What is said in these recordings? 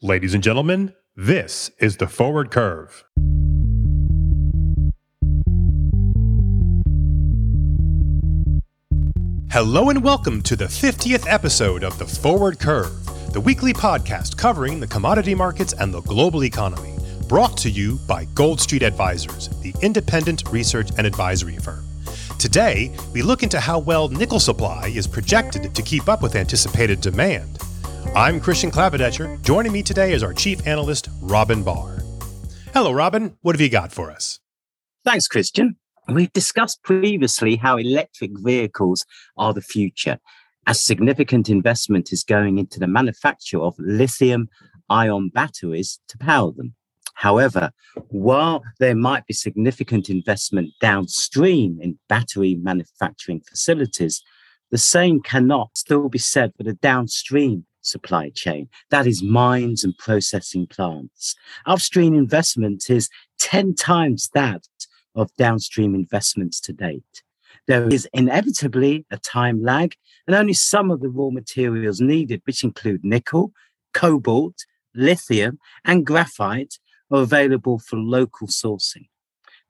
Ladies and gentlemen, this is the Forward Curve. Hello and welcome to the 50th episode of the Forward Curve, the weekly podcast covering the commodity markets and the global economy, brought to you by Gold Street Advisors, the independent research and advisory firm. Today, we look into how well nickel supply is projected to keep up with anticipated demand I'm Christian Klavedetcher. Joining me today is our chief analyst, Robin Barr. Hello, Robin. What have you got for us? Thanks, Christian. We've discussed previously how electric vehicles are the future, as significant investment is going into the manufacture of lithium ion batteries to power them. However, while there might be significant investment downstream in battery manufacturing facilities, the same cannot still be said for the downstream supply chain. That is mines and processing plants. Upstream investment is 10 times that of downstream investments to date. There is inevitably a time lag, and only some of the raw materials needed, which include nickel, cobalt, lithium, and graphite, are available for local sourcing.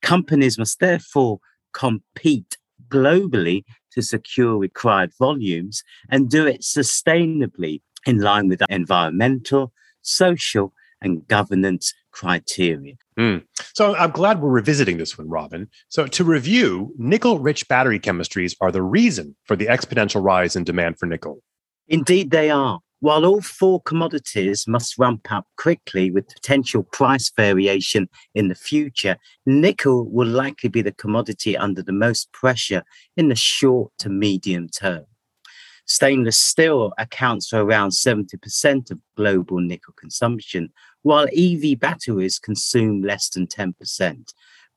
Companies must therefore compete globally to secure required volumes and do it sustainably in line with environmental, social, and governance criteria. Mm. So I'm glad we're revisiting this one, Robin. So to review, nickel rich battery chemistries are the reason for the exponential rise in demand for nickel. Indeed, they are. While all four commodities must ramp up quickly with potential price variation in the future, nickel will likely be the commodity under the most pressure in the short to medium term. Stainless steel accounts for around 70% of global nickel consumption, while EV batteries consume less than 10%.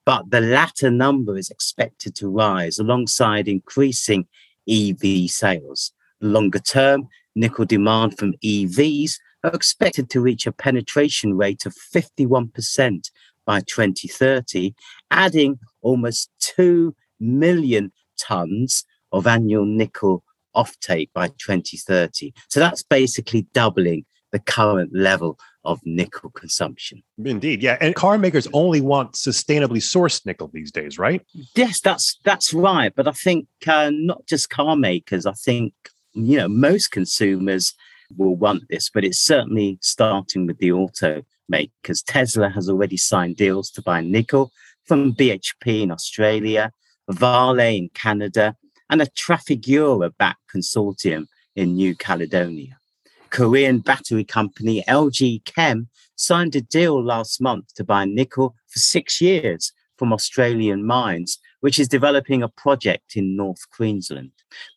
But the latter number is expected to rise alongside increasing EV sales. Longer term, nickel demand from EVs are expected to reach a penetration rate of 51% by 2030, adding almost 2 million tons of annual nickel offtake by 2030. So that's basically doubling the current level of nickel consumption. Indeed, yeah. And car makers only want sustainably sourced nickel these days, right? Yes, that's that's right. But I think uh, not just car makers. I think you know most consumers will want this, but it's certainly starting with the auto automakers. Tesla has already signed deals to buy nickel from BHP in Australia, Vale in Canada, and a Trafigura backed consortium in New Caledonia. Korean battery company LG Chem signed a deal last month to buy nickel for six years from Australian mines, which is developing a project in North Queensland.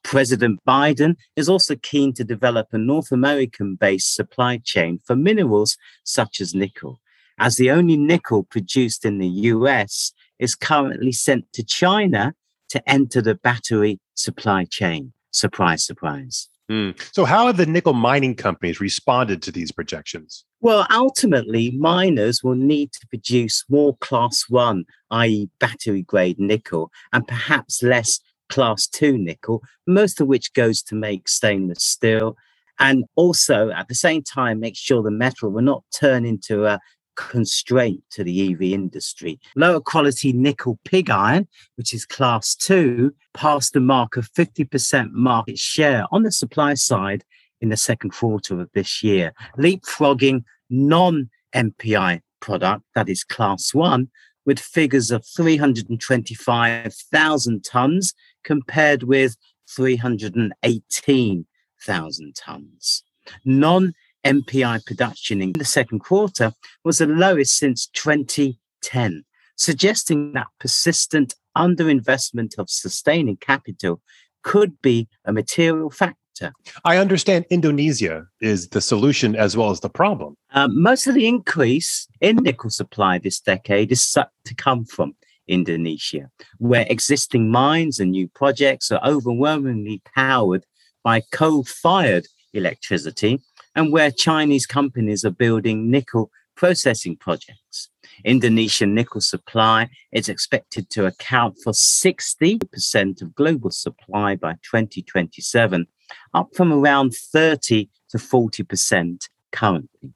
President Biden is also keen to develop a North American based supply chain for minerals such as nickel, as the only nickel produced in the US is currently sent to China to enter the battery supply chain. Surprise, surprise. Mm. So, how have the nickel mining companies responded to these projections? Well, ultimately, miners will need to produce more class one, i.e., battery grade nickel, and perhaps less class two nickel, most of which goes to make stainless steel. And also, at the same time, make sure the metal will not turn into a constraint to the EV industry. Lower quality nickel pig iron, which is class two, passed the mark of 50% market share on the supply side in the second quarter of this year, leapfrogging non NPI product, that is class one, with figures of 325,000 tons compared with 318,000 tons. Non NPI production in the second quarter was the lowest since 2010, suggesting that persistent underinvestment of sustaining capital could be a material factor. I understand Indonesia is the solution as well as the problem. Um, most of the increase in nickel supply this decade is set to come from Indonesia, where existing mines and new projects are overwhelmingly powered by coal fired electricity and where Chinese companies are building nickel processing projects. Indonesian nickel supply is expected to account for 60% of global supply by 2027, up from around 30 to 40% currently.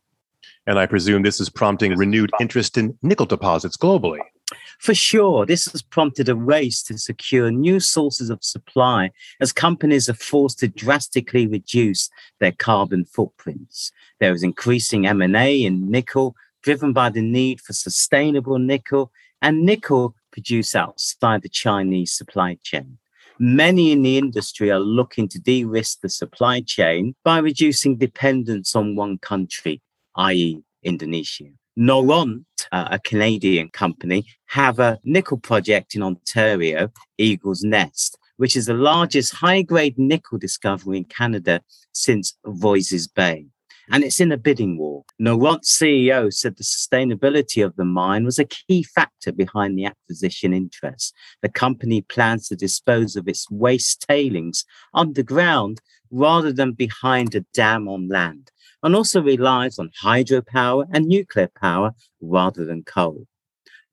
And I presume this is prompting renewed interest in nickel deposits globally. For sure, this has prompted a race to secure new sources of supply as companies are forced to drastically reduce their carbon footprints. There is increasing M&A in nickel driven by the need for sustainable nickel and nickel produced outside the Chinese supply chain. Many in the industry are looking to de-risk the supply chain by reducing dependence on one country, i.e. Indonesia. Noront, uh, a Canadian company, have a nickel project in Ontario, Eagle's Nest, which is the largest high-grade nickel discovery in Canada since Voisey's Bay and it's in a bidding war. Noront's CEO said the sustainability of the mine was a key factor behind the acquisition interest. The company plans to dispose of its waste tailings underground rather than behind a dam on land, and also relies on hydropower and nuclear power rather than coal.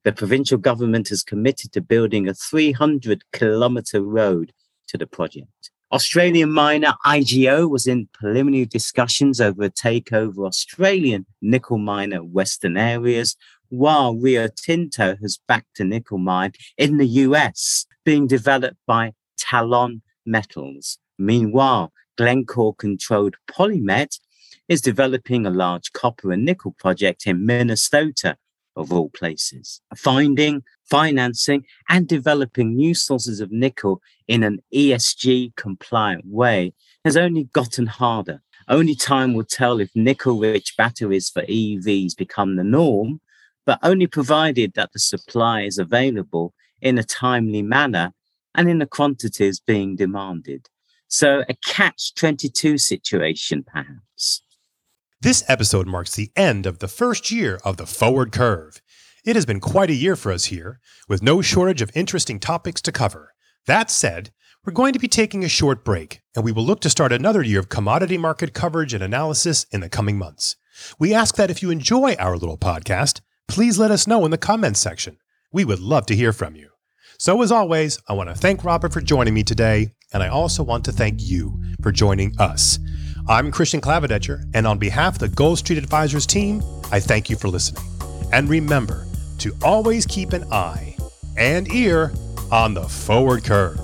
The provincial government is committed to building a 300 kilometre road to the project. Australian miner IGO was in preliminary discussions over a takeover of Australian nickel miner Western Areas, while Rio Tinto has backed a nickel mine in the US being developed by Talon Metals. Meanwhile, Glencore controlled Polymet is developing a large copper and nickel project in Minnesota of all places. Finding, financing, and developing new sources of nickel in an ESG compliant way has only gotten harder. Only time will tell if nickel rich batteries for EVs become the norm, but only provided that the supply is available in a timely manner and in the quantities being demanded. So, a catch 22 situation, perhaps. This episode marks the end of the first year of the Forward Curve. It has been quite a year for us here, with no shortage of interesting topics to cover. That said, we're going to be taking a short break, and we will look to start another year of commodity market coverage and analysis in the coming months. We ask that if you enjoy our little podcast, please let us know in the comments section. We would love to hear from you. So, as always, I want to thank Robert for joining me today, and I also want to thank you for joining us. I'm Christian Klavedetcher, and on behalf of the Gold Street Advisors team, I thank you for listening. And remember to always keep an eye and ear on the forward curve.